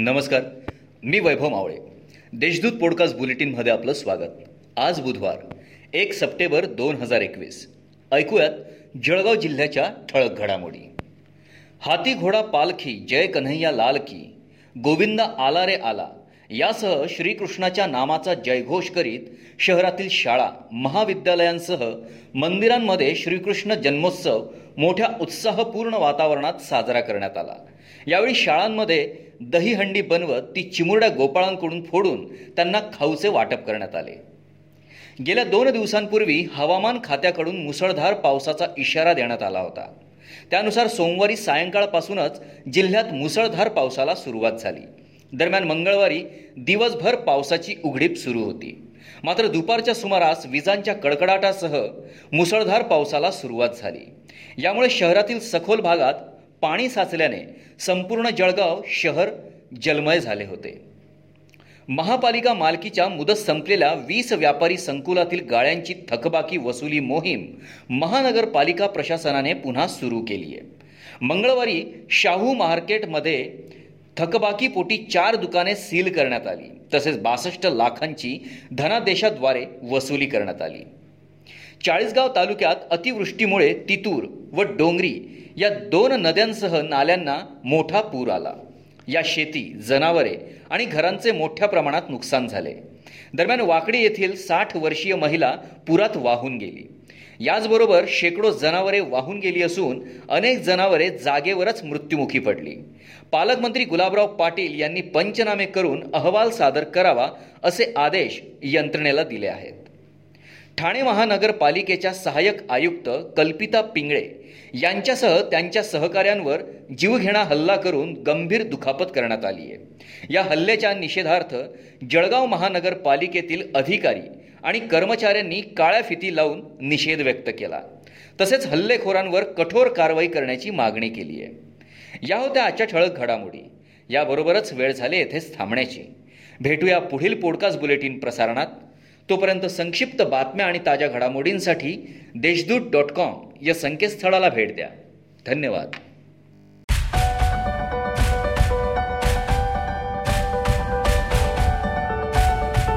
नमस्कार मी वैभव मावळे. देशदूत पॉडकास्ट बुलेटिनमध्ये आपलं स्वागत. आज बुधवार एक सप्टेंबर दोन हजार एकवीस. ऐकूयात जळगाव जिल्ह्याच्या ठळक घडामोडी. हाती घोडा पालखी जय कन्हैया लाल की गोविंद आला रे आला. यासह श्रीकृष्णाच्या नामाचा जयघोष करीत शहरातील शाळा महाविद्यालयांसह मंदिरांमध्ये श्रीकृष्ण जन्मोत्सव मोठ्या उत्साहपूर्ण वातावरणात साजरा करण्यात आला. यावेळी शाळांमध्ये दहीहंडी बनवत ती चिमुरड्या गोपाळांकडून फोडून त्यांना खाऊचे वाटप करण्यात आले. गेल्या दोन दिवसांपूर्वी हवामान खात्याकडून मुसळधार पावसाचा इशारा देण्यात आला होता. त्यानुसार सोमवारी सायंकाळपासूनच जिल्ह्यात मुसळधार पावसाला सुरुवात झाली. दरम्यान मंगळवारी दिवसभर पावसाची उघडीप सुरू होती. मात्र दुपारच्या सुमारास विजांच्या कडकडाटासह मुसळधार पावसाला सुरुवात झाली. यामुळे शहरातील सखोल भागात पाणी साचल्याने संपूर्ण जळगाव शहर जलमय झाले होते. महापालिका मालकीच्या मुदत संपलेल्या वीस व्यापारी संकुलातील गाळ्यांची थकबाकी वसुली मोहीम महानगरपालिका प्रशासनाने पुन्हा सुरू केली आहे मंगळवारी शाहू मार्केटमध्ये थकबाकीपोटी चार दुकाने सील करण्यात आली. तसेच बासष्ट लाखांची धनादेशाद्वारे वसुली करण्यात आली. चाळीसगाव तालुक्यात अतिवृष्टीमुळे तितूर व डोंगरी या दोन नद्यांसह नाल्यांना मोठा पूर आला. या शेती जनावरे आणि घरांचे मोठ्या प्रमाणात नुकसान झाले. दरम्यान वाकडी येथील साठ वर्षीय महिला पुरात वाहून गेली. याचबरोबर शेकडो जनावरे वाहून गेली असून अनेक जनावरे जागेवरच मृत्युमुखी पडली. पालकमंत्री गुलाबराव पाटील यांनी पंचनामे करून अहवाल सादर करावा असे आदेश यंत्रणेला दिले आहेत. ठाणे महानगरपालिकेच्या सहाय्यक आयुक्त कल्पिता पिंगळे यांच्यासह त्यांच्या सहकाऱ्यांवर जीवघेणा हल्ला करून गंभीर दुखापत करण्यात आली आहे या हल्ल्याच्या निषेधार्थ जळगाव महानगरपालिकेतील अधिकारी आणि कर्मचाऱ्यांनी काळ्या फिती लावून निषेध व्यक्त केला. तसेच हल्लेखोरांवर कठोर कारवाई करण्याची मागणी केली आहे. या होत्या आजच्या ठळक घडामोडी. याबरोबरच वेळ झाली येथेच थांबण्याची. भेटूया पुढील पॉडकास्ट बुलेटिन प्रसारणात. तोपर्यंत संक्षिप्त बातम्या आणि ताज्या घडामोडींसाठी देशदूत डॉट कॉम या संकेतस्थळाला भेट द्या. धन्यवाद.